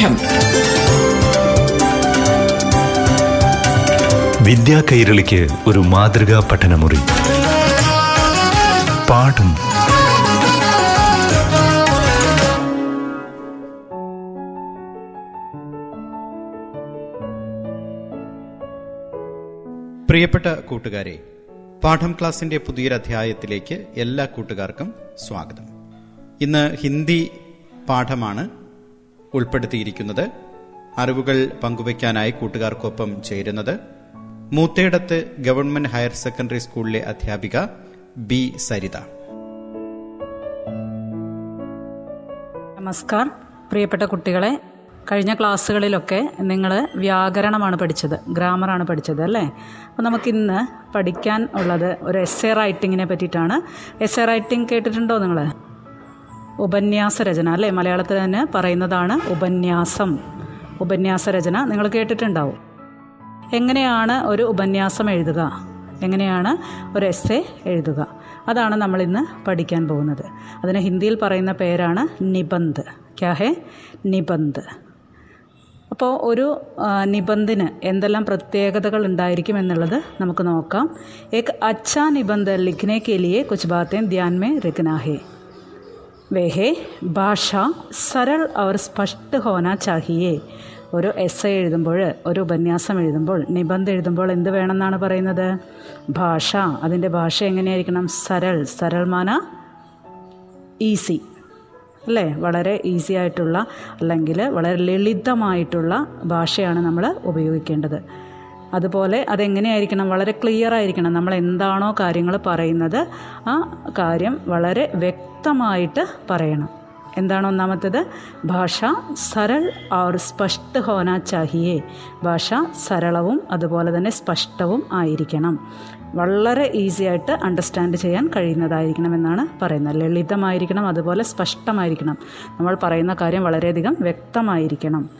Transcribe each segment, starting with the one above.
പാഠം വിദ്യാ കൈരളിക്ക് ഒരു മാതൃകാ പഠനമുറി. പാഠം. പ്രിയപ്പെട്ട കൂട്ടുകാരെ പാഠം ക്ലാസിന്റെ പുതിയൊരധ്യായത്തിലേക്ക് എല്ലാ കൂട്ടുകാർക്കും സ്വാഗതം. ഇന്ന് ഹിന്ദി പാഠമാണ് ഉൾപ്പെടുത്തിയിരിക്കുന്നത്. അറിവുകൾ പങ്കുവയ്ക്കാനായി കൂട്ടുകാർക്കൊപ്പം ചേരുന്നത് മൂത്തേടത്ത് ഗവൺമെന്റ് ഹയർ സെക്കൻഡറി സ്കൂളിലെ അധ്യാപിക ബി സരിത. നമസ്കാർ. പ്രിയപ്പെട്ട കുട്ടികളെ കഴിഞ്ഞ ക്ലാസ്സുകളിലൊക്കെ നിങ്ങൾ വ്യാകരണമാണ് പഠിച്ചത് ഗ്രാമറാണ് പഠിച്ചത് അല്ലേ? അപ്പോൾ നമുക്കിന്ന് പഠിക്കാൻ ഉള്ളത് ഒരു എസ് എ റൈറ്റിങ്ങിനെ പറ്റിയിട്ടാണ്. എസ് എ റൈറ്റിംഗ് കേട്ടിട്ടുണ്ടോ നിങ്ങൾ ഉപന്യാസ രചന അല്ലേ? മലയാളത്തിൽ തന്നെ പറയുന്നതാണ് ഉപന്യാസം. ഉപന്യാസ രചന നിങ്ങൾ കേട്ടിട്ടുണ്ടാവും. എങ്ങനെയാണ് ഒരു ഉപന്യാസം എഴുതുക? എങ്ങനെയാണ് ഒരു എസ്സെ എഴുതുക? അതാണ് നമ്മൾ ഇന്ന് പഠിക്കാൻ പോകുന്നത്. അതിന് ഹിന്ദിയിൽ പറയുന്ന പേരാണ് നിബന്ധ്. ക്യാഹെ നിബന്ധ്. അപ്പോൾ ഒരു നിബന്ധന് എന്തെല്ലാം പ്രത്യേകതകൾ ഉണ്ടായിരിക്കും എന്നുള്ളത് നമുക്ക് നോക്കാം. ഏക് അച്ഛാ നിബന്ധ ലിഖ്നെ കെലിയെ കുച്ച് ബാത്തേൻ ധ്യാൻമേ രഗ്നാഹേ വേഹെ ഭാഷ സരൾ അവർ സ്പഷ്ട ഹോന ചാഹിയേ. ഒരു എസ് ഐ എഴുതുമ്പോൾ ഒരു ഉപന്യാസം എഴുതുമ്പോൾ നിബന്ധ എഴുതുമ്പോൾ എന്ത് വേണമെന്നാണ് പറയുന്നത്? ഭാഷ അതിന്റെ ഭാഷ എങ്ങനെയായിരിക്കണം? സരൾ സരൾമാന ഈസി. അല്ലേ? വളരെ ഈസി ആയിട്ടുള്ള അല്ലെങ്കിൽ വളരെ ലളിതമായിട്ടുള്ള ഭാഷയാണ് നമ്മൾ ഉപയോഗിക്കേണ്ടത്. അതുപോലെ അതെങ്ങനെയായിരിക്കണം? വളരെ ക്ലിയർ ആയിരിക്കണം നമ്മൾ എന്താണോ കാര്യങ്ങൾ പറയുന്നത്. ആ കാര്യം വളരെ വ്യക്തമായിട്ട് പറയണം. എന്താണ് ഒന്നാമത്തേത്? ഭാഷ സരൾ और സ്പഷ്ട ഹോന ചാഹിയെ. ഭാഷ സരളവും അതുപോലെ തന്നെ സ്പഷ്ടവും ആയിരിക്കണം. വളരെ ഈസി ആയിട്ട് അണ്ടർസ്റ്റാൻഡ് ചെയ്യാൻ കഴിയുന്നതായിരിക്കണം എന്നാണ് പറയുന്നത്. ലളിതമായിരിക്കണം അതുപോലെ സ്പഷ്ടമായിരിക്കണം. നമ്മൾ പറയുന്ന കാര്യം വളരെയധികം വ്യക്തമായിരിക്കണം.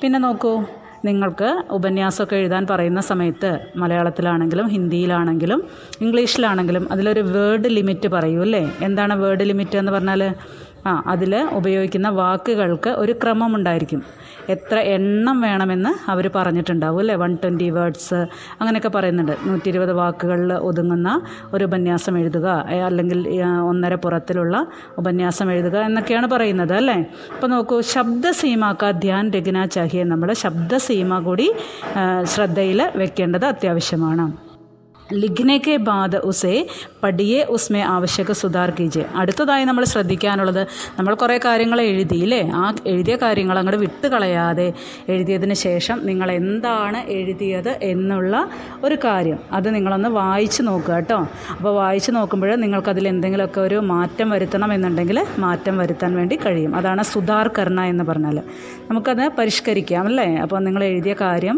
പിന്നെ നോക്കൂ നിങ്ങൾക്ക് ഉപന്യാസമൊക്കെ എഴുതാൻ പറയുന്ന സമയത്ത് മലയാളത്തിലാണെങ്കിലും ഹിന്ദിയിലാണെങ്കിലും ഇംഗ്ലീഷിലാണെങ്കിലും അതിലൊരു വേർഡ് ലിമിറ്റ് പറയൂ അല്ലേ? എന്താണ് വേർഡ് ലിമിറ്റ് എന്ന് പറഞ്ഞാൽ ആ അതിൽ ഉപയോഗിക്കുന്ന വാക്കുകൾക്ക് ഒരു ക്രമമുണ്ടായിരിക്കും. എത്ര എണ്ണം വേണമെന്ന് അവർ പറഞ്ഞിട്ടുണ്ടാവും അല്ലേ? വൺ ട്വന്റി വേർഡ്സ് അങ്ങനെയൊക്കെ പറയുന്നുണ്ട്. നൂറ്റി ഇരുപത് വാക്കുകളിൽ ഒതുങ്ങുന്ന ഒരു ഉപന്യാസം എഴുതുക അല്ലെങ്കിൽ ഒന്നര പുറത്തിലുള്ള ഉപന്യാസം എഴുതുക എന്നൊക്കെയാണ് പറയുന്നത് അല്ലേ? അപ്പോൾ നോക്കൂ ശബ്ദസീമാക്ക ധ്യാൻ രചന ചാഹിയെ നമ്മൾ ശബ്ദസീമ കൂടി ശ്രദ്ധയിൽ വെക്കേണ്ടത് അത്യാവശ്യമാണ്. ലിഖ്നെ കെ ബാദ് ഉസേ പടിയെ ഉസ്മേ ആവശ്യക സുധാർ കീജിയെ അടുത്തതായി നമ്മൾ ശ്രദ്ധിക്കാനുള്ളത് നമ്മൾ കുറേ കാര്യങ്ങൾ എഴുതി അല്ലേ ആ എഴുതിയ കാര്യങ്ങൾ അങ്ങോട്ട് വിട്ട് കളയാതെ എഴുതിയതിന് ശേഷം നിങ്ങൾ എന്താണ് എഴുതിയത് എന്നുള്ള ഒരു കാര്യം അത് നിങ്ങളൊന്ന് വായിച്ച് നോക്കുക കേട്ടോ. അപ്പോൾ വായിച്ച് നോക്കുമ്പോൾ നിങ്ങൾക്കതിൽ എന്തെങ്കിലുമൊക്കെ ഒരു മാറ്റം വരുത്തണം എന്നുണ്ടെങ്കിൽ മാറ്റം വരുത്താൻ വേണ്ടി കഴിയും. അതാണ് സുധാർ കർണ എന്ന് പറഞ്ഞാൽ. നമുക്കത് പരിഷ്കരിക്കാം അല്ലേ? അപ്പോൾ നിങ്ങൾ എഴുതിയ കാര്യം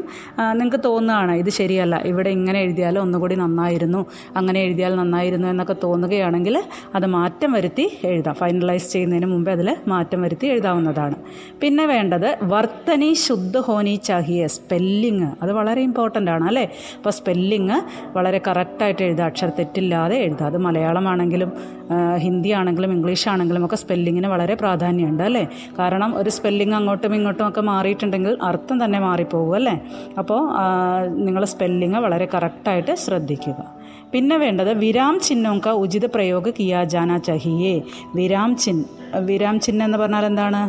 നിങ്ങൾക്ക് തോന്നുകയാണ് ഇത് ശരിയല്ല. ഇവിടെ ഇങ്ങനെ എഴുതിയാൽ ഒന്നുകൂടി നന്നായിരുന്നു അങ്ങനെ എഴുതിയാൽ നന്നായിരുന്നു എന്നൊക്കെ തോന്നുകയാണെങ്കിൽ അത് മാറ്റം വരുത്തി എഴുതാം. ഫൈനലൈസ് ചെയ്യുന്നതിന് മുമ്പേ അതിൽ മാറ്റം വരുത്തി എഴുതാവുന്നതാണ്. പിന്നെ വേണ്ടത് വർത്തനി ശുദ്ധ ഹോനി ചാഹിയ സ്പെല്ലിങ് അത് വളരെ ഇമ്പോർട്ടന്റ് ആണ് അല്ലേ? അപ്പോൾ സ്പെല്ലിങ് വളരെ കറക്റ്റായിട്ട് എഴുതുക അക്ഷരത്തെറ്റില്ലാതെ എഴുതുക. അത് മലയാളമാണെങ്കിലും ഹിന്ദി ആണെങ്കിലും ഇംഗ്ലീഷ് ആണെങ്കിലും ഒക്കെ സ്പെല്ലിങ്ങിന് വളരെ പ്രാധാന്യമുണ്ട് അല്ലേ? കാരണം ഒരു സ്പെല്ലിങ് അങ്ങോട്ടും ഇങ്ങോട്ടും ഒക്കെ മാറിയിട്ടുണ്ടെങ്കിൽ അർത്ഥം തന്നെ മാറിപ്പോകും അല്ലേ? അപ്പോൾ നിങ്ങൾ സ്പെല്ലിങ് വളരെ കറക്റ്റായിട്ട് ശ്രദ്ധിക്കുക. പിന്നെ വേണ്ടത് വിരാം ചിഹ്നം ഉചിത പ്രയോഗ കിയാ ജാന ചഹിയേ. വിരാം ചിൻ വിരാം ചിഹ്നം എന്ന് പറഞ്ഞാൽ എന്താണ്?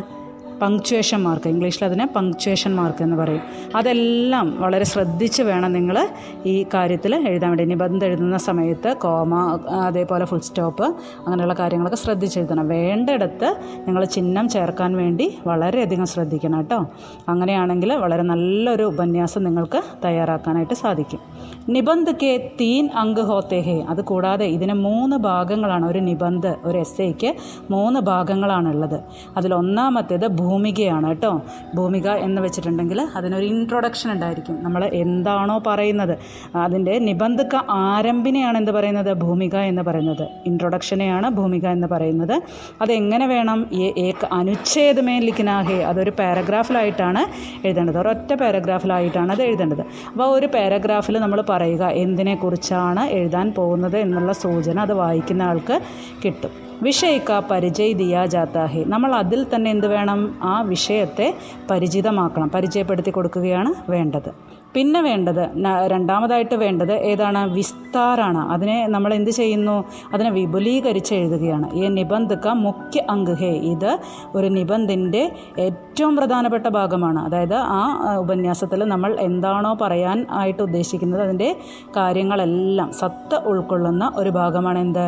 പങ്ക്ച്വേഷൻ മാർക്ക് ഇംഗ്ലീഷിൽ അതിനെ പങ്ക്ച്വേഷൻ മാർക്ക് എന്ന് പറയും. അതെല്ലാം വളരെ ശ്രദ്ധിച്ച് വേണം നിങ്ങൾ ഈ കാര്യത്തിൽ എഴുതാൻ വേണ്ടി. നിബന്ധം എഴുതുന്ന സമയത്ത് കോമ അതേപോലെ ഫുൾ സ്റ്റോപ്പ് അങ്ങനെയുള്ള കാര്യങ്ങളൊക്കെ ശ്രദ്ധിച്ച് എഴുതണം. വേണ്ടിടത്ത് നിങ്ങൾ ചിഹ്നം ചേർക്കാൻ വേണ്ടി വളരെയധികം ശ്രദ്ധിക്കണം കേട്ടോ. അങ്ങനെയാണെങ്കിൽ വളരെ നല്ലൊരു ഉപന്യാസം നിങ്ങൾക്ക് തയ്യാറാക്കാനായിട്ട് സാധിക്കും. നിബന്ധ് കെ തീൻ അങ്ക് ഹോത്തേ ഹേ. അത് കൂടാതെ ഇതിന് മൂന്ന് ഭാഗങ്ങളാണ്. ഒരു നിബന്ധ ഒരു എസ് എക്ക് മൂന്ന് ഭാഗങ്ങളാണുള്ളത്. അതിലൊന്നാമത്തേത് ഭൂമികയാണ് കേട്ടോ. ഭൂമിക എന്ന് വെച്ചിട്ടുണ്ടെങ്കിൽ അതിനൊരു ഇൻട്രൊഡക്ഷൻ ഉണ്ടായിരിക്കും. നമ്മൾ എന്താണോ പറയുന്നത്. അതിന്റെ നിബന്ധക ആരംഭിനെയാണ് എന്ത് പറയുന്നത്? ഭൂമിക എന്ന് പറയുന്നത്. ഇൻട്രൊഡക്ഷനെയാണ് ഭൂമിക എന്ന് പറയുന്നത്. അതെങ്ങനെ വേണം? ഏക അനുച്ഛേദമേ ലിഖനാഹേ അതൊരു പാരഗ്രാഫിലായിട്ടാണ് എഴുതേണ്ടത്. ഒരൊറ്റ പാരഗ്രാഫിലായിട്ടാണ് അത് എഴുതേണ്ടത്. അപ്പോൾ ഒരു പാരഗ്രാഫിൽ നമ്മൾ പറയുക എന്തിനെക്കുറിച്ചാണ് എഴുതാൻ പോകുന്നത് എന്നുള്ള സൂചന അത് വായിക്കുന്ന ആൾക്ക് കിട്ടും. വിഷയിക്ക പരിചയ ദിയാ ജാത്താഹി നമ്മൾ അതിൽ തന്നെ എന്ത് വേണം? ആ വിഷയത്തെ പരിചിതമാക്കണം. പരിചയപ്പെടുത്തി കൊടുക്കുകയാണ് വേണ്ടത്. പിന്നെ വേണ്ടത് രണ്ടാമതായിട്ട് വേണ്ടത് ഏതാണ്? വിസ്താരാണ്. അതിനെ നമ്മൾ എന്ത് ചെയ്യുന്നു? അതിനെ വിപുലീകരിച്ച് എഴുതുകയാണ്. ഈ നിബന്ധക മുഖ്യ അങ്ക് ഹേ ഇത് ഒരു നിബന്ധിന്റെ ഏറ്റവും പ്രധാനപ്പെട്ട ഭാഗമാണ്. അതായത് ആ ഉപന്യാസത്തിൽ നമ്മൾ എന്താണോ പറയാൻ ആയിട്ട് ഉദ്ദേശിക്കുന്നത് അതിന്റെ കാര്യങ്ങളെല്ലാം സത്ത ഉൾക്കൊള്ളുന്ന ഒരു ഭാഗമാണ് എന്ത്?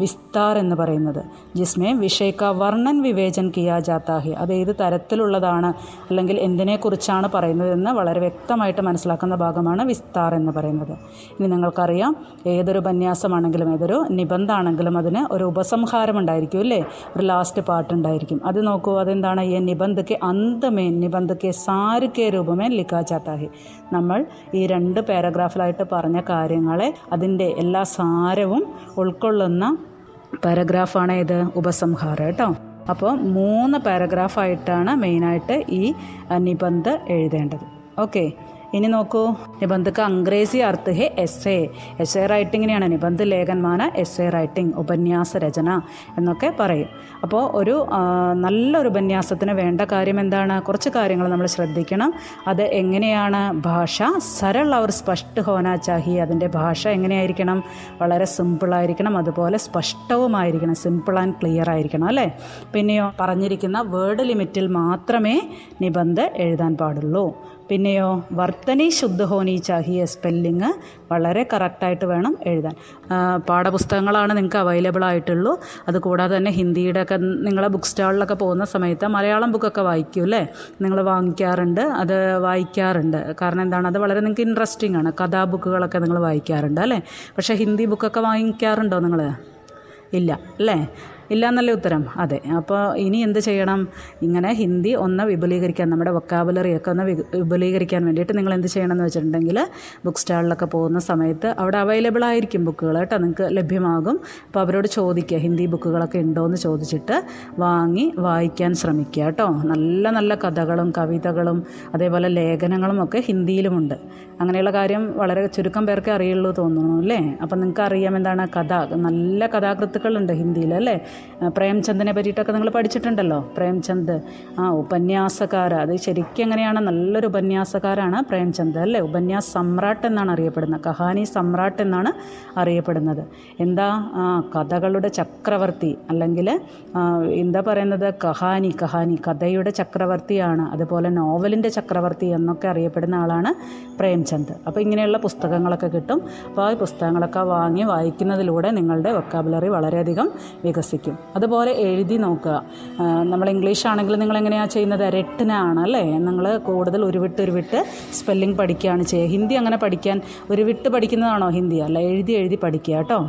വിസ്താർ എന്ന് പറയുന്നത്. ജിസ്മേ വിഷയക്ക വർണൻ വിവേചൻ കിയാ ജാത്താഹി അത് ഏത് തരത്തിലുള്ളതാണ്? അല്ലെങ്കിൽ എന്തിനെക്കുറിച്ചാണ് പറയുന്നത് എന്ന് വളരെ വ്യക്തമായിട്ട് മനസ്സിലാക്കുന്ന ഭാഗമാണ് വിസ്താർ എന്ന് പറയുന്നത്. ഇനി നിങ്ങൾക്കറിയാം ഏതൊരു ഉപന്യാസമാണെങ്കിലും ഏതൊരു നിബന്ധാണെങ്കിലും അതിന് ഒരു ഉപസംഹാരം ഉണ്ടായിരിക്കും അല്ലേ? ഒരു ലാസ്റ്റ് പാർട്ട് ഉണ്ടായിരിക്കും. അത് നോക്കൂ അതെന്താണ്? ഈ നിബന്ധക്ക് അന്തമേ നിബന്ധക്ക് സാരുക്കേ രൂപമേ ലിഖാ ചാത്താ ഹെ നമ്മൾ ഈ രണ്ട് പാരഗ്രാഫിലായിട്ട് പറഞ്ഞ കാര്യങ്ങളെ അതിന്റെ എല്ലാ സാരവും ഉൾക്കൊള്ളുന്ന പാരഗ്രാഫാണ് ഇത് ഉപസംഹാരം കേട്ടോ. അപ്പോൾ മൂന്ന് പാരഗ്രാഫായിട്ടാണ് മെയിനായിട്ട് ഈ നിബന്ധ എഴുതേണ്ടത്. ഓക്കെ ഇനി നോക്കൂ. നിബന്ധക്ക് അംഗ്രേസി അർത്ഥ ഹെ എസ് എ എസ് എ റൈറ്റിങ്ങിനെയാണ് നിബന്ധ ലേഖന്മാന എസ് എ റൈറ്റിംഗ് ഉപന്യാസ രചന എന്നൊക്കെ പറയും. അപ്പോൾ ഒരു നല്ലൊരു ഉപന്യാസത്തിന് വേണ്ട കാര്യം എന്താണ്? കുറച്ച് കാര്യങ്ങൾ നമ്മൾ ശ്രദ്ധിക്കണം. അത് എങ്ങനെയാണ് ഭാഷ? സരൾ അവർ സ്പഷ്ട ഹോനാ ചാഹി അതിന്റെ ഭാഷ എങ്ങനെയായിരിക്കണം? വളരെ സിമ്പിളായിരിക്കണം അതുപോലെ സ്പഷ്ടവുമായിരിക്കണം. സിമ്പിൾ ആൻഡ് ക്ലിയർ ആയിരിക്കണം അല്ലേ? പിന്നെയോ പറഞ്ഞിരിക്കുന്ന വേർഡ് ലിമിറ്റിൽ മാത്രമേ നിബന്ധ എഴുതാൻ പാടുള്ളൂ. പിന്നെയോ വർത്തനി ശുദ്ധ ഹോനി ചാഹിയ സ്പെല്ലിങ് വളരെ കറക്റ്റായിട്ട് വേണം എഴുതാൻ. പാഠപുസ്തകങ്ങളാണ് നിങ്ങൾക്ക് അവൈലബിൾ ആയിട്ടുള്ളൂ. അതുകൂടാതെ തന്നെ ഹിന്ദിയുടെ ഒക്കെ നിങ്ങളെ ബുക്ക് സ്റ്റാളിലൊക്കെ പോകുന്ന സമയത്ത് മലയാളം ബുക്കൊക്കെ വായിക്കും അല്ലേ? നിങ്ങൾ വാങ്ങിക്കാറുണ്ട് അത് വായിക്കാറുണ്ട്. കാരണം എന്താണ് അത് വളരെ നിങ്ങൾക്ക് ഇൻട്രസ്റ്റിംഗ് ആണ്. കഥാ ബുക്കുകളൊക്കെ നിങ്ങൾ വായിക്കാറുണ്ട് അല്ലേ? പക്ഷേ ഹിന്ദി ബുക്കൊക്കെ വാങ്ങിക്കാറുണ്ടോ നിങ്ങൾ? ഇല്ല അല്ലേ? ഇല്ല എന്നല്ലേ ഉത്തരം? അതെ. അപ്പോൾ ഇനി എന്ത് ചെയ്യണം? ഇങ്ങനെ ഹിന്ദി ഒന്ന് വിപുലീകരിക്കാൻ നമ്മുടെ വൊക്കാബുലറിയൊക്കെ ഒന്ന് വിപുലീകരിക്കാൻ വേണ്ടിയിട്ട് നിങ്ങൾ എന്ത് ചെയ്യണം എന്ന് വെച്ചിട്ടുണ്ടെങ്കിൽ ബുക്ക് സ്റ്റാളിലൊക്കെ പോകുന്ന സമയത്ത് അവിടെ അവൈലബിൾ ആയിരിക്കും ബുക്കുകൾ കേട്ടോ. നിങ്ങൾക്ക് ലഭ്യമാകും. അപ്പോൾ അവരോട് ചോദിക്കുക ഹിന്ദി ബുക്കുകളൊക്കെ ഉണ്ടോ എന്ന് ചോദിച്ചിട്ട് വാങ്ങി വായിക്കാൻ ശ്രമിക്കുക കേട്ടോ. നല്ല നല്ല കഥകളും കവിതകളും അതേപോലെ ലേഖനങ്ങളും ഒക്കെ ഹിന്ദിയിലുമുണ്ട് അങ്ങനെയുള്ള കാര്യം വളരെ ചുരുക്കം പേർക്ക് അറിയുള്ളൂ തോന്നുന്നു അല്ലേ? അപ്പം നിങ്ങൾക്ക് അറിയാം എന്താണ് കഥ. നല്ല കഥാകൃത്തുക്കളുണ്ട് ഹിന്ദിയിൽ അല്ലേ? പ്രേംചന്ദിനെ പറ്റിയിട്ടൊക്കെ നിങ്ങൾ പഠിച്ചിട്ടുണ്ടല്ലോ. പ്രേംചന്ദ്. ആ ഉപന്യാസകാര. അത് ശരിക്കും എങ്ങനെയാണ്? നല്ലൊരു ഉപന്യാസകാരാണ് പ്രേംചന്ദ് അല്ലേ? ഉപന്യാസ് സമ്രാട്ട് എന്നാണ് അറിയപ്പെടുന്നത്. കഹാനി സമ്രാട്ട് എന്നാണ് അറിയപ്പെടുന്നത്. എന്താ? ആ, കഥകളുടെ ചക്രവർത്തി അല്ലെങ്കിൽ എന്താ പറയുന്നത്? കഹാനി. കഹാനി കഥയുടെ ചക്രവർത്തിയാണ്. അതുപോലെ നോവലിന്റെ ചക്രവർത്തി എന്നൊക്കെ അറിയപ്പെടുന്ന ആളാണ് പ്രേംചന്ദ്. അപ്പോൾ ഇങ്ങനെയുള്ള പുസ്തകങ്ങളൊക്കെ കിട്ടും. അപ്പോൾ ആ പുസ്തകങ്ങളൊക്കെ വാങ്ങി വായിക്കുന്നതിലൂടെ നിങ്ങളുടെ വൊക്കാബുലറി വളരെയധികം വികസിക്കും. അതുപോലെ എഴുതി നോക്കുക. നമ്മൾ ഇംഗ്ലീഷ് ആണെങ്കിൽ നിങ്ങൾ എങ്ങനെയാണ് ചെയ്യുന്നത്? രട്ടിനാണ് അല്ലേ? നിങ്ങൾ കൂടുതൽ ഉരുവിട്ട് ഉരുവിട്ട് സ്പെല്ലിംഗ് പഠിക്കുകയാണ് ചെയ്യുക. ഹിന്ദി അങ്ങനെ പഠിക്കാൻ ഉരുവിട്ട് പഠിക്കുന്നതാണോ ഹിന്ദി? അല്ല എഴുതി എഴുതി പഠിക്കുക കേട്ടോ.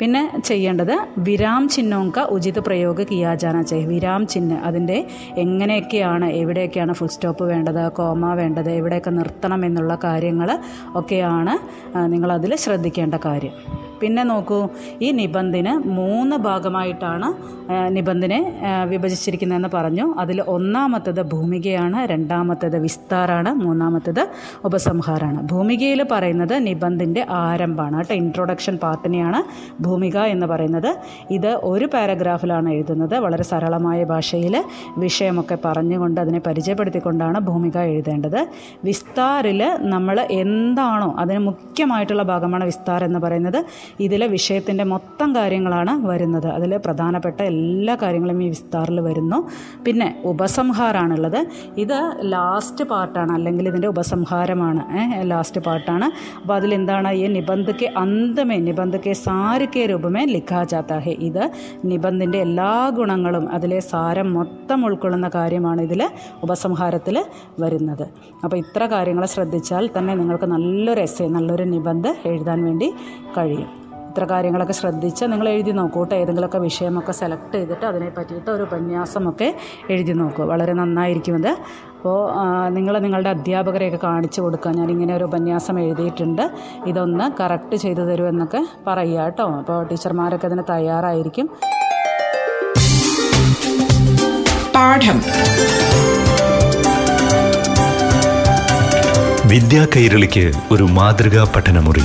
പിന്നെ ചെയ്യേണ്ടത് വിരാം ചിഹ്നോങ്ക ഉചിത പ്രയോഗ കിയാജാന ചെയ് വിരാം ചിഹ്ന അതിന്റെ എങ്ങനെയൊക്കെയാണ് എവിടെയൊക്കെയാണ് ഫുൾ സ്റ്റോപ്പ് വേണ്ടത് കോമ വേണ്ടത് എവിടെയൊക്കെ നിർത്തണം എന്നുള്ള കാര്യങ്ങൾ ഒക്കെയാണ് നിങ്ങളതിൽ ശ്രദ്ധിക്കേണ്ട കാര്യം. പിന്നെ നോക്കൂ ഈ നിബന്ധന മൂന്ന് ഭാഗമായിട്ടാണ് നിബന്ധനെ വിഭജിച്ചിരിക്കുന്നതെന്ന് പറഞ്ഞു. അതിൽ ഒന്നാമത്തത് ഭൂമികയാണ് രണ്ടാമത്തത് വിസ്താറാണ് മൂന്നാമത്തത് ഉപസംഹാരമാണ് ഭൂമികയിൽ പറയുന്നത് നിബന്ധിന്റെ ആരംഭമാണ്. കേട്ടോ ഇൻട്രൊഡക്ഷൻ പാർട്ടിനെയാണ് ഭൂമിക എന്ന് പറയുന്നത്. ഇത് ഒരു പാരഗ്രാഫിലാണ് എഴുതുന്നത്. വളരെ സരളമായ ഭാഷയിൽ വിഷയമൊക്കെ പറഞ്ഞുകൊണ്ട് അതിനെ പരിചയപ്പെടുത്തിക്കൊണ്ടാണ് ഭൂമിക എഴുതേണ്ടത്. വിസ്താറിൽ നമ്മൾ എന്താണോ അതിന് മുഖ്യമായിട്ടുള്ള ഭാഗമാണ് വിസ്താർ എന്ന് പറയുന്നത്. ഇതിലെ വിഷയത്തിന്റെ മൊത്തം കാര്യങ്ങളാണ് വരുന്നത്. അതിൽ പ്രധാനപ്പെട്ട എല്ലാ കാര്യങ്ങളും ഈ വിസ്താറിൽ വരുന്നു. പിന്നെ ഉപസംഹാരമാണുള്ളത് ഇത് ലാസ്റ്റ് പാർട്ടാണ് അല്ലെങ്കിൽ ഇതിന്റെ ഉപസംഹാരമാണ്. ലാസ്റ്റ് പാർട്ടാണ് അപ്പോൾ അതിലെന്താണ് ഈ നിബന്ധയ്ക്ക് അന്തമേ നിബന്ധക്കെ സാരിക്കേ രൂപമേ ലിഖാ ജാത്ത ഹെ ഇത് നിബന്ധിന്റെ എല്ലാ ഗുണങ്ങളും അതിലെ സാരം മൊത്തം ഉൾക്കൊള്ളുന്ന കാര്യമാണ് ഇതിൽ ഉപസംഹാരത്തിൽ വരുന്നത്. അപ്പോൾ ഇത്ര കാര്യങ്ങൾ ശ്രദ്ധിച്ചാൽ തന്നെ നിങ്ങൾക്ക് നല്ലൊരു എസ്സേ നല്ലൊരു നിബന്ധ എഴുതാൻ വേണ്ടി കഴിയും. ഇത്ര കാര്യങ്ങളൊക്കെ ശ്രദ്ധിച്ച് നിങ്ങൾ എഴുതി നോക്കൂ കേട്ടോ. ഏതെങ്കിലുമൊക്കെ വിഷയമൊക്കെ സെലക്ട് ചെയ്തിട്ട് അതിനെ പറ്റിയിട്ട് ഒരു ഉപന്യാസമൊക്കെ എഴുതി നോക്കൂ. വളരെ നന്നായിരിക്കും ഇത് അപ്പോൾ നിങ്ങൾ നിങ്ങളുടെ അധ്യാപകരെയൊക്കെ കാണിച്ചു കൊടുക്കുക ഞാനിങ്ങനെ ഒരു ഉപന്യാസം എഴുതിയിട്ടുണ്ട്. ഇതൊന്ന് കറക്റ്റ് ചെയ്തു തരുമെന്നൊക്കെ പറയുക കേട്ടോ. അപ്പോൾ ടീച്ചർമാരൊക്കെ അതിന് തയ്യാറായിരിക്കും. പാഠം. വിദ്യാ കൈരളിക്ക് ഒരു മാതൃകാ പഠനമുറി.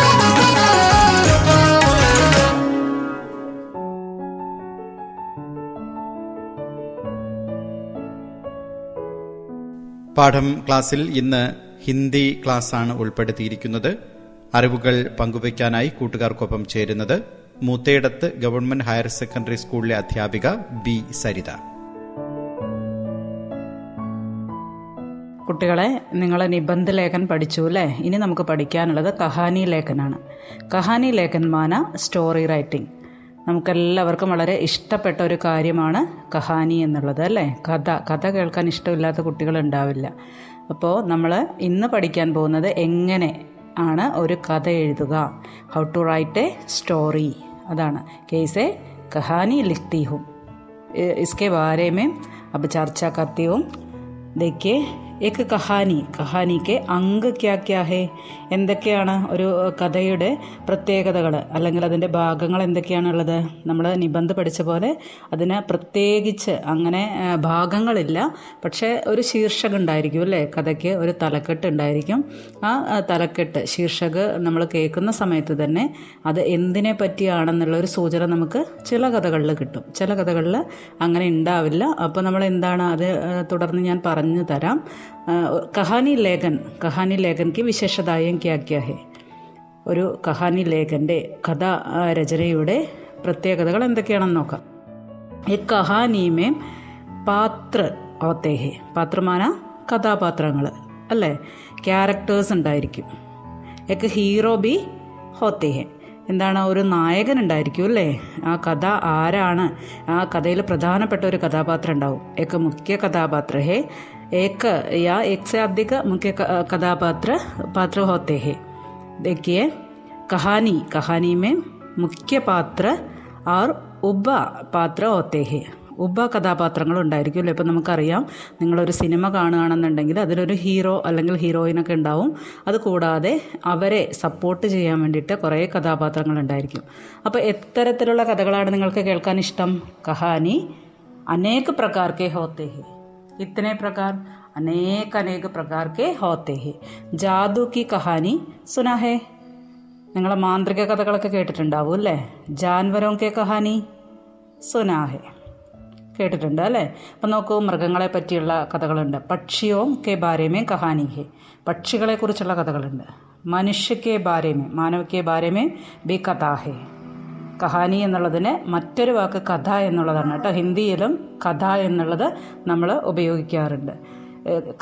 പാഠം ക്ലാസ്സിൽ ഇന്ന് ഹിന്ദി ക്ലാസ്സാണ് ഉൾപ്പെടുത്തിയിരിക്കുന്നത്. അറിവുകൾ പങ്കുവയ്ക്കാനായി കൂട്ടുകാർക്കൊപ്പം ചേരുന്നത് മൂത്തേടത്ത് ഗവൺമെന്റ് ഹയർ സെക്കൻഡറി സ്കൂളിലെ അധ്യാപിക ബി സരിത. കുട്ടികളെ നിങ്ങൾ നിബന്ധ ലേഖൻ പഠിച്ചു അല്ലേ? ഇനി നമുക്ക് പഠിക്കാനുള്ളത് കഹാനി ലേഖനാണ്. കഹാനി ലേഖൻ മാന സ്റ്റോറി റൈറ്റിംഗ് നമുക്കെല്ലാവർക്കും വളരെ ഇഷ്ടപ്പെട്ട ഒരു കാര്യമാണ് കഹാനി എന്നുള്ളത് അല്ലേ കഥ കഥ കേൾക്കാൻ ഇഷ്ടമില്ലാത്ത കുട്ടികൾ ഉണ്ടാവില്ല അപ്പോൾ നമ്മൾ ഇന്ന് പഠിക്കാൻ പോകുന്നത് എങ്ങനെ ആണ് ഒരു കഥ എഴുതുക how to write a story അതാണ് കേസെ കഹാനി ലിഖ്തി ഹും इसके बारे में अब चर्चा करती हूँ देखिए एक കഹാനി. കഹാനിക്ക് അങ്ക് ക്യാ ക്യാ ഹേ? എന്തൊക്കെയാണ് ഒരു കഥയുടെ പ്രത്യേകതകൾ അല്ലെങ്കിൽ അതിന്റെ ഭാഗങ്ങൾ എന്തൊക്കെയാണുള്ളത് നമ്മൾ നിബന്ധ പഠിച്ച പോലെ അതിന് പ്രത്യേകിച്ച് അങ്ങനെ ഭാഗങ്ങളില്ല. പക്ഷേ ഒരു ശീർഷകം ഉണ്ടായിരിക്കും അല്ലേ? കഥയ്ക്ക് ഒരു തലക്കെട്ട് ഉണ്ടായിരിക്കും. ആ തലക്കെട്ട് ശീർഷക നമ്മൾ കേൾക്കുന്ന സമയത്ത് തന്നെ അത് എന്തിനെ പറ്റിയാണെന്നുള്ള ഒരു സൂചന നമുക്ക് ചില കഥകളിൽ കിട്ടും. ചില കഥകളിൽ അങ്ങനെ ഉണ്ടാവില്ല. അപ്പോൾ നമ്മൾ എന്താണ് അത് തുടർന്ന് ഞാൻ പറഞ്ഞു തരാം. കഹാനി ലേഖൻ കഹാനി ലേഖൻക്ക് വിശേഷതായം ക്യാ ക്യാ ഹേ. ഒരു കഹാനി ലേഖന്റെ കഥ രചനയുടെ പ്രത്യേകതകൾ എന്തൊക്കെയാണെന്ന് നോക്കാം. ഈ കഹാനിമേ പാത്ര ഓത്തേഹെ പാത്രമാന കഥാപാത്രങ്ങൾ അല്ലേ? ക്യാരക്ടേഴ്സ് ഉണ്ടായിരിക്കും. എക്ക് ഹീറോ ബി ഹോത്തേ ഹേ. എന്താണ് ഒരു നായകൻ ഉണ്ടായിരിക്കും അല്ലേ ആ കഥ ആരാണ് ആ കഥയിൽ പ്രധാനപ്പെട്ട ഒരു കഥാപാത്രം ഉണ്ടാവും एक മുഖ്യ കഥാപാത്ര ഹേ एक या एक से अधिक मुख्य क- कथापात्र पात्र होते हैं देखिए कहानी कहानी में मुख्य पात्र और ഉപ പാത്ര होते हैं ഉപ കഥാപാത്രങ്ങൾ ഉണ്ടായിരിക്കും അല്ലേ ഇപ്പം നമുക്കറിയാം നിങ്ങളൊരു സിനിമ കാണുകയാണെന്നുണ്ടെങ്കിൽ അതിലൊരു ഹീറോ അല്ലെങ്കിൽ ഹീറോയിനൊക്കെ ഉണ്ടാവും. അതുകൂടാതെ അവരെ സപ്പോർട്ട് ചെയ്യാൻ വേണ്ടിയിട്ട് കുറേ കഥാപാത്രങ്ങൾ ഉണ്ടായിരിക്കും അപ്പോൾ എത്തരത്തിലുള്ള കഥകളാണ് നിങ്ങൾക്ക് കേൾക്കാൻ ഇഷ്ടം? കഹാനി അനേക പ്രകാർക്കെ കെ ഹോത്തേ പ്രകാർ അനേക അനേക പ്രകാർ കെ ജാദു കി കഹാനി സുനാഹേ നിങ്ങളെ മാന്ത്രിക കഥകളൊക്കെ കേട്ടിട്ടുണ്ടാവും അല്ലേ? ജാൻവരോം കെ കഹാനി സുനാഹേ കേട്ടിട്ടുണ്ട് അല്ലേ? അപ്പം നോക്കൂ മൃഗങ്ങളെ പറ്റിയുള്ള കഥകളുണ്ട്. പക്ഷിയോ കെ ബാരേമേ കഹാനി ഹെ പക്ഷികളെ കുറിച്ചുള്ള കഥകളുണ്ട്. മനുഷ്യക്കെ ബാരേമേ മാനവക്കെ ബാരേമേ ബി കഥാഹേ. കഹാനി എന്നുള്ളതിന് മറ്റൊരു വാക്ക് കഥ എന്നുള്ളതാണ് കേട്ടോ. ഹിന്ദിയിലും കഥ എന്നുള്ളത് നമ്മൾ ഉപയോഗിക്കാറുണ്ട്.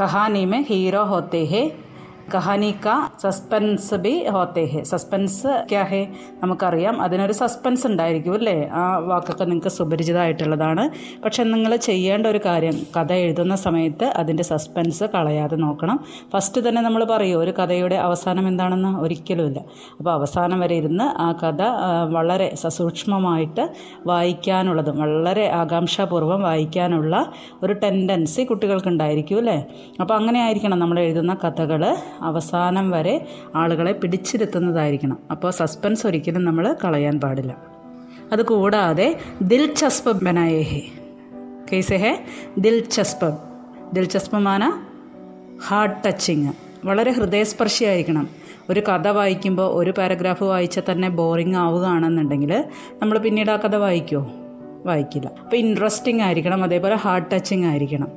കഹാനിമേ ഹീറോ ഹോത്തേ ഹേ കഹാനി കാ സസ്പെൻസ് ബി ഹോത്തേ ഹെ. സസ്പെൻസ് ക്യാ ഹേ? നമുക്കറിയാം. അതിനൊരു സസ്പെൻസ് ഉണ്ടായിരിക്കും അല്ലേ? ആ വാക്കൊക്കെ നിങ്ങൾക്ക് സുപരിചിതമായിട്ടുള്ളതാണ്. പക്ഷെ നിങ്ങൾ ചെയ്യേണ്ട ഒരു കാര്യം കഥ എഴുതുന്ന സമയത്ത് അതിന്റെ സസ്പെൻസ് കളയാതെ നോക്കണം. ഫസ്റ്റ് തന്നെ നമ്മൾ പറയും ഒരു കഥയുടെ അവസാനം എന്താണെന്ന്? ഒരിക്കലുമില്ല. അപ്പോൾ അവസാനം വരെ ഇരുന്ന് ആ കഥ വളരെ സസൂക്ഷ്മമായിട്ട് വായിക്കാനുള്ളതും വളരെ ആകാംക്ഷാപൂർവം വായിക്കാനുള്ള ഒരു ടെൻഡൻസി കുട്ടികൾക്ക് ഉണ്ടായിരിക്കും അല്ലേ? അപ്പോൾ അങ്ങനെ ആയിരിക്കണം നമ്മൾ എഴുതുന്ന കഥകൾ അവസാനം വരെ ആളുകളെ പിടിച്ചിരുത്തുന്നതായിരിക്കണം. അപ്പോൾ സസ്പെൻസ് ഒരിക്കലും നമ്മൾ കളയാൻ പാടില്ല. അത് കൂടാതെ ദിൽചസ്പ് ബനായേഹെ. കേസേ ഹെ ദിൽചസ്പ് ദിൽചസ്പമാന ഹാർട്ട് ടച്ചിങ്. വളരെ ഹൃദയസ്പർശിയായിരിക്കണം. ഒരു കഥ വായിക്കുമ്പോൾ ഒരു പാരഗ്രാഫ് വായിച്ചാൽ തന്നെ ബോറിംഗ് ആവുകയാണെന്നുണ്ടെങ്കിൽ നമ്മൾ പിന്നീട് ആ കഥ വായിക്കുമോ വായിക്കില്ല. അപ്പോൾ ഇൻട്രസ്റ്റിംഗ് ആയിരിക്കണം അതേപോലെ ഹാർട്ട് ടച്ചിങ് ആയിരിക്കണം.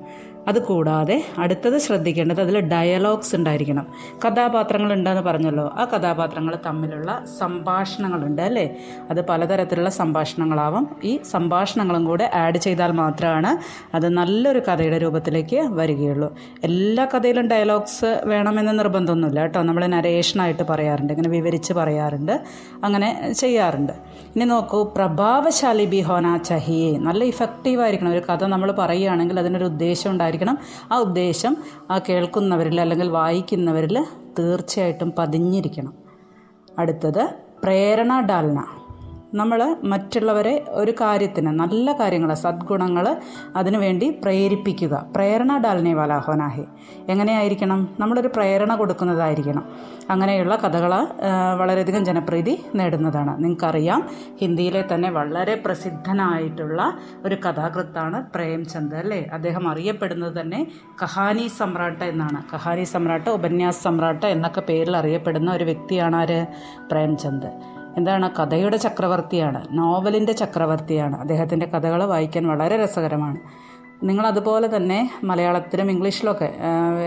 അതുകൂടാതെ അടുത്തത് ശ്രദ്ധിക്കേണ്ടത് അതിൽ ഡയലോഗ്സ് ഉണ്ടായിരിക്കണം. കഥാപാത്രങ്ങൾ ഉണ്ടെന്ന് പറഞ്ഞല്ലോ. ആ കഥാപാത്രങ്ങൾ തമ്മിലുള്ള സംഭാഷണങ്ങളുണ്ട് അല്ലേ? അത് പലതരത്തിലുള്ള സംഭാഷണങ്ങളാവും. ഈ സംഭാഷണങ്ങളും കൂടെ ആഡ് ചെയ്താൽ മാത്രമാണ് അത് നല്ലൊരു കഥയുടെ രൂപത്തിലേക്ക് വരികയുള്ളൂ. എല്ലാ കഥയിലും ഡയലോഗ്സ് വേണമെന്ന് നിർബന്ധമൊന്നുമില്ല കേട്ടോ. നമ്മൾ നരേഷനായിട്ട് പറയാറുണ്ട് ഇങ്ങനെ വിവരിച്ച് പറയാറുണ്ട് അങ്ങനെ ചെയ്യാറുണ്ട്. ഇനി നോക്കൂ പ്രഭാവശാലി ബിഹോന ചഹിയെ നല്ല ഇഫക്റ്റീവായിരിക്കണം ഒരു കഥ നമ്മൾ പറയുകയാണെങ്കിൽ അതിനൊരു ഉദ്ദേശം ഉണ്ടായിരിക്കണം ആ ഉദ്ദേശം ആ കേൾക്കുന്നവരിൽ അല്ലെങ്കിൽ വായിക്കുന്നവരിൽ തീർച്ചയായിട്ടും പതിഞ്ഞിരിക്കണം. അടുത്തത് പ്രേരണ ഡാൽന. നമ്മൾ മറ്റുള്ളവരെ ഒരു കാര്യത്തിന് നല്ല കാര്യങ്ങൾ സദ്ഗുണങ്ങൾ അതിനുവേണ്ടി പ്രേരിപ്പിക്കുക. പ്രേരണ ഡാൽനെ വാലാഹോനാഹെ എങ്ങനെയായിരിക്കണം? നമ്മളൊരു പ്രേരണ കൊടുക്കുന്നതായിരിക്കണം. അങ്ങനെയുള്ള കഥകൾ വളരെയധികം ജനപ്രീതി നേടുന്നതാണ്. നിങ്ങൾക്കറിയാം ഹിന്ദിയിലെ തന്നെ വളരെ പ്രസിദ്ധനായിട്ടുള്ള ഒരു കഥാകൃത്താണ് പ്രേംചന്ദ് അല്ലേ? അദ്ദേഹം അറിയപ്പെടുന്നത് തന്നെ കഹാനി സമ്രാട്ട് എന്നാണ്. കഹാനി സമ്രാട്ട് ഉപന്യാസ് സമ്രാട്ട് എന്നൊക്കെ പേരിൽ അറിയപ്പെടുന്ന ഒരു വ്യക്തിയാണ് ആര്? പ്രേംചന്ദ്. എന്താണ്? കഥയുടെ ചക്രവർത്തിയാണ്. നോവലിന്റെ ചക്രവർത്തിയാണ്. അദ്ദേഹത്തിന്റെ കഥകൾ വായിക്കാൻ വളരെ രസകരമാണ്. നിങ്ങൾ അതുപോലെ തന്നെ മലയാളത്തിലും ഇംഗ്ലീഷിലൊക്കെ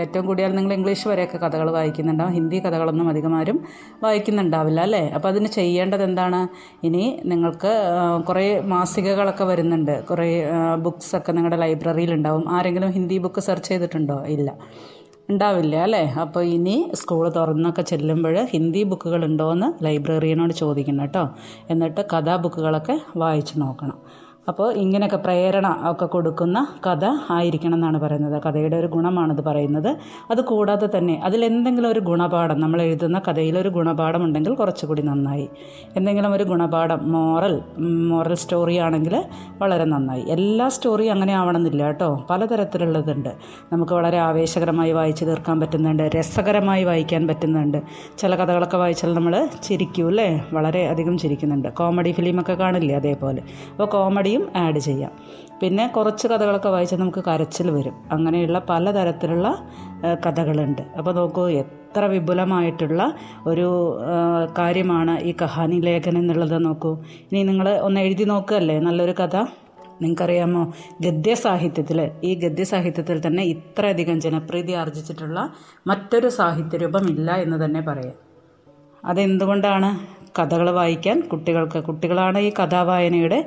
ഏറ്റവും കൂടിയാൽ നിങ്ങൾ ഇംഗ്ലീഷ് വരെയൊക്കെ കഥകൾ വായിക്കുന്നുണ്ടാവും. ഹിന്ദി കഥകളൊന്നും അധികം ആരും വായിക്കുന്നുണ്ടാവില്ല അല്ലേ? അപ്പോൾ അതിന് ചെയ്യേണ്ടത് എന്താണ്? ഇനി നിങ്ങൾക്ക് കുറേ മാസികകളൊക്കെ വരുന്നുണ്ട്. കുറേ ബുക്സൊക്കെ നിങ്ങളുടെ ലൈബ്രറിയിൽ ഉണ്ടാവും ആരെങ്കിലും ഹിന്ദി ബുക്ക് സെർച്ച് ചെയ്തിട്ടുണ്ടോ? ഇല്ല. ഉണ്ടാവില്ല അല്ലേ? അപ്പോൾ ഇനി സ്കൂൾ തുറന്നൊക്കെ ചെല്ലുമ്പോൾ ഹിന്ദി ബുക്കുകൾ ഉണ്ടോ എന്ന് ലൈബ്രറിയനോട് ചോദിക്കണം കേട്ടോ. എന്നിട്ട് കഥാ ബുക്കുകളൊക്കെ വായിച്ചു നോക്കണം. അപ്പോൾ ഇങ്ങനെയൊക്കെ പ്രേരണ ഒക്കെ കൊടുക്കുന്ന കഥ ആയിരിക്കണം എന്നാണ് പറയുന്നത്. കഥയുടെ ഒരു ഗുണമാണത് പറയുന്നത്. അത് കൂടാതെ തന്നെ അതിലെന്തെങ്കിലും ഒരു ഗുണപാഠം നമ്മൾ എഴുതുന്ന കഥയിലൊരു ഗുണപാഠം ഉണ്ടെങ്കിൽ കുറച്ചുകൂടി നന്നായി. എന്തെങ്കിലും ഒരു ഗുണപാഠം മോറൽ മോറൽ സ്റ്റോറി ആണെങ്കിൽ വളരെ നന്നായി. എല്ലാ സ്റ്റോറിയും അങ്ങനെ ആവണമെന്നില്ല കേട്ടോ. പലതരത്തിലുള്ളതുണ്ട്. നമുക്ക് വളരെ ആവേശകരമായി വായിച്ചു തീർക്കാൻ പറ്റുന്നുണ്ട് രസകരമായി വായിക്കാൻ പറ്റുന്നുണ്ട്. ചില കഥകളൊക്കെ വായിച്ചാൽ നമ്മൾ ചിരിക്കും അല്ലേ? വളരെ അധികം ചിരിക്കുന്നുണ്ട്. കോമഡി ഫിലിമൊക്കെ കാണില്ലേ അതേപോലെ. അപ്പോൾ കോമഡിയും ആഡ് ചെയ്യാം. പിന്നെ കുറച്ച് കഥകളൊക്കെ വായിച്ചാൽ നമുക്ക് കരച്ചിൽ വരും. അങ്ങനെയുള്ള പലതരത്തിലുള്ള കഥകളുണ്ട്. അപ്പോൾ നോക്കൂ എത്ര വിപുലമായിട്ടുള്ള ഒരു കാര്യമാണ് ഈ കഹാനി ലേഖനം എന്നുള്ളത് നോക്കൂ. ഇനി നിങ്ങൾ ഒന്ന് എഴുതി നോക്കുകയല്ലേ നല്ലൊരു കഥ. നിങ്ങൾക്കറിയാമോ? ഗദ്യസാഹിത്യത്തിൽ ഈ ഗദ്യസാഹിത്യത്തിൽ തന്നെ ഇത്രയധികം ജനപ്രീതി ആർജിച്ചിട്ടുള്ള മറ്റൊരു സാഹിത്യരൂപമില്ല എന്ന് തന്നെ പറയാം. അതെന്തുകൊണ്ടാണ്? കഥകൾ വായിക്കാൻ കുട്ടികൾക്ക് കുട്ടികളാണ് ഈ കഥാവായനയുടെ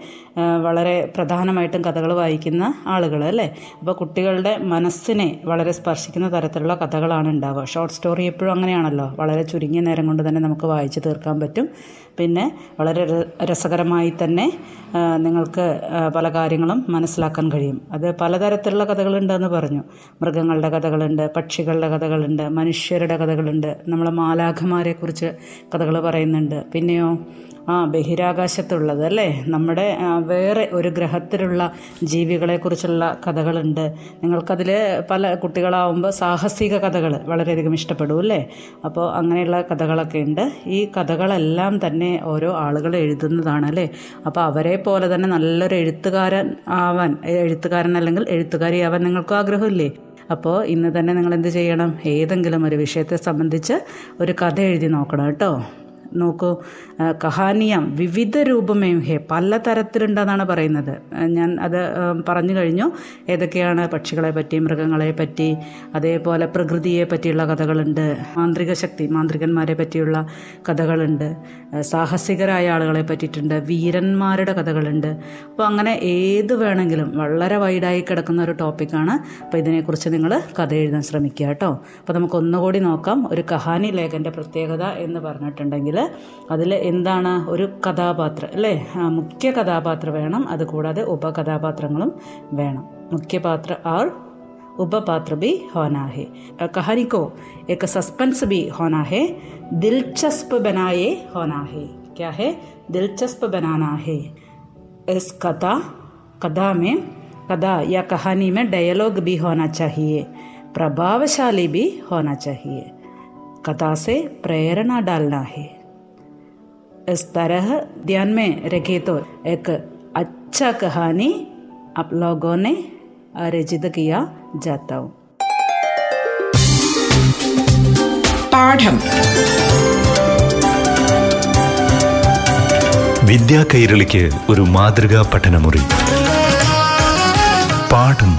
വളരെ പ്രധാനമായിട്ടും കഥകൾ വായിക്കുന്ന ആളുകൾ അല്ലേ? അപ്പോൾ കുട്ടികളുടെ മനസ്സിനെ വളരെ സ്പർശിക്കുന്ന തരത്തിലുള്ള കഥകളാണ് ഉണ്ടാവുക. ഷോർട്ട് സ്റ്റോറി എപ്പോഴും അങ്ങനെയാണല്ലോ. വളരെ ചുരുങ്ങിയ നേരം കൊണ്ട് തന്നെ നമുക്ക് വായിച്ചു തീർക്കാൻ പറ്റും. പിന്നെ വളരെ രസകരമായി തന്നെ നിങ്ങൾക്ക് പല കാര്യങ്ങളും മനസ്സിലാക്കാൻ കഴിയും. അത് പലതരത്തിലുള്ള കഥകളുണ്ടെന്ന് പറഞ്ഞു. മൃഗങ്ങളുടെ കഥകളുണ്ട് പക്ഷികളുടെ കഥകളുണ്ട് മനുഷ്യരുടെ കഥകളുണ്ട്. നമ്മളെ മാലാഖമാരെ കുറിച്ച് കഥകൾ പറയുന്നുണ്ട്. പിന്നെയോ ആ ബഹിരാകാശത്തുള്ളത് അല്ലേ? നമ്മുടെ വേറെ ഒരു ഗ്രഹത്തിലുള്ള ജീവികളെക്കുറിച്ചുള്ള കഥകളുണ്ട്. നിങ്ങൾക്കതിൽ പല കുട്ടികളാവുമ്പോൾ സാഹസിക കഥകൾ വളരെയധികം ഇഷ്ടപ്പെടും അല്ലേ? അപ്പോൾ അങ്ങനെയുള്ള കഥകളൊക്കെ ഉണ്ട് ഈ കഥകളെല്ലാം തന്നെ ഓരോ ആളുകൾ എഴുതുന്നതാണ് അല്ലേ? അപ്പോൾ അവരെ പോലെ തന്നെ നല്ലൊരു എഴുത്തുകാരൻ ആവാൻ എഴുത്തുകാരൻ അല്ലെങ്കിൽ എഴുത്തുകാരിയാവാൻ നിങ്ങൾക്ക് ആഗ്രഹമില്ലേ? അപ്പോൾ ഇന്ന് തന്നെ നിങ്ങൾ എന്ത് ചെയ്യണം? ഏതെങ്കിലും ഒരു വിഷയത്തെ സംബന്ധിച്ച് ഒരു കഥ എഴുതി നോക്കണം കേട്ടോ. നോക്കൂ. കഹാനിയം വിവിധ രൂപമേം ഹേ പല തരത്തിലുണ്ടെന്നാണ് പറയുന്നത്. ഞാൻ അത് പറഞ്ഞു കഴിഞ്ഞു. ഏതൊക്കെയാണ് പക്ഷികളെ പറ്റി മൃഗങ്ങളെ പറ്റി അതേപോലെ പ്രകൃതിയെ പറ്റിയുള്ള കഥകളുണ്ട്. മാന്ത്രിക ശക്തി മാന്ത്രികന്മാരെ പറ്റിയുള്ള കഥകളുണ്ട്. സാഹസികരായ ആളുകളെ പറ്റിയിട്ടുണ്ട്. വീരന്മാരുടെ കഥകളുണ്ട്. അപ്പോൾ അങ്ങനെ ഏത് വേണമെങ്കിലും വളരെ വൈഡായി കിടക്കുന്ന ഒരു ടോപ്പിക്കാണ്. അപ്പോൾ ഇതിനെക്കുറിച്ച് നിങ്ങൾ കഥ എഴുതാൻ ശ്രമിക്കുക കേട്ടോ. അപ്പോൾ നമുക്ക് ഒന്നുകൂടി നോക്കാം. ഒരു കഹാനി ലേഖന്റെ പ്രത്യേകത എന്ന് പറഞ്ഞിട്ടുണ്ടെങ്കിൽ അതിൽ എന്താണ് ഒരു കഥാപാത്രം അല്ലേ ആ, മുഖ്യ കഥാപാത്രം വേണം അതുകൂടാതെ ഉപകഥാപാത്രങ്ങളും വേണം മുഖ്യപാത്ര ആർ उपपात्र भी होना है अ, कहानी को एक सस्पेंस भी होना है दिलचस्प बनाए होना है क्या है दिलचस्प बनाना है इस कथा कथा में कथा या कहानी में डायलॉग भी होना चाहिए प्रभावशाली भी होना चाहिए कथा से प्रेरणा डालना है इस तरह ध्यान में रखे तो एक अच्छा कहानी आप लोगों ने रचित किया जाता हूँ പാഠം വിദ്യാ കൈരളിക്ക് ഒരു മാതൃകാ പഠനമുറി പാഠം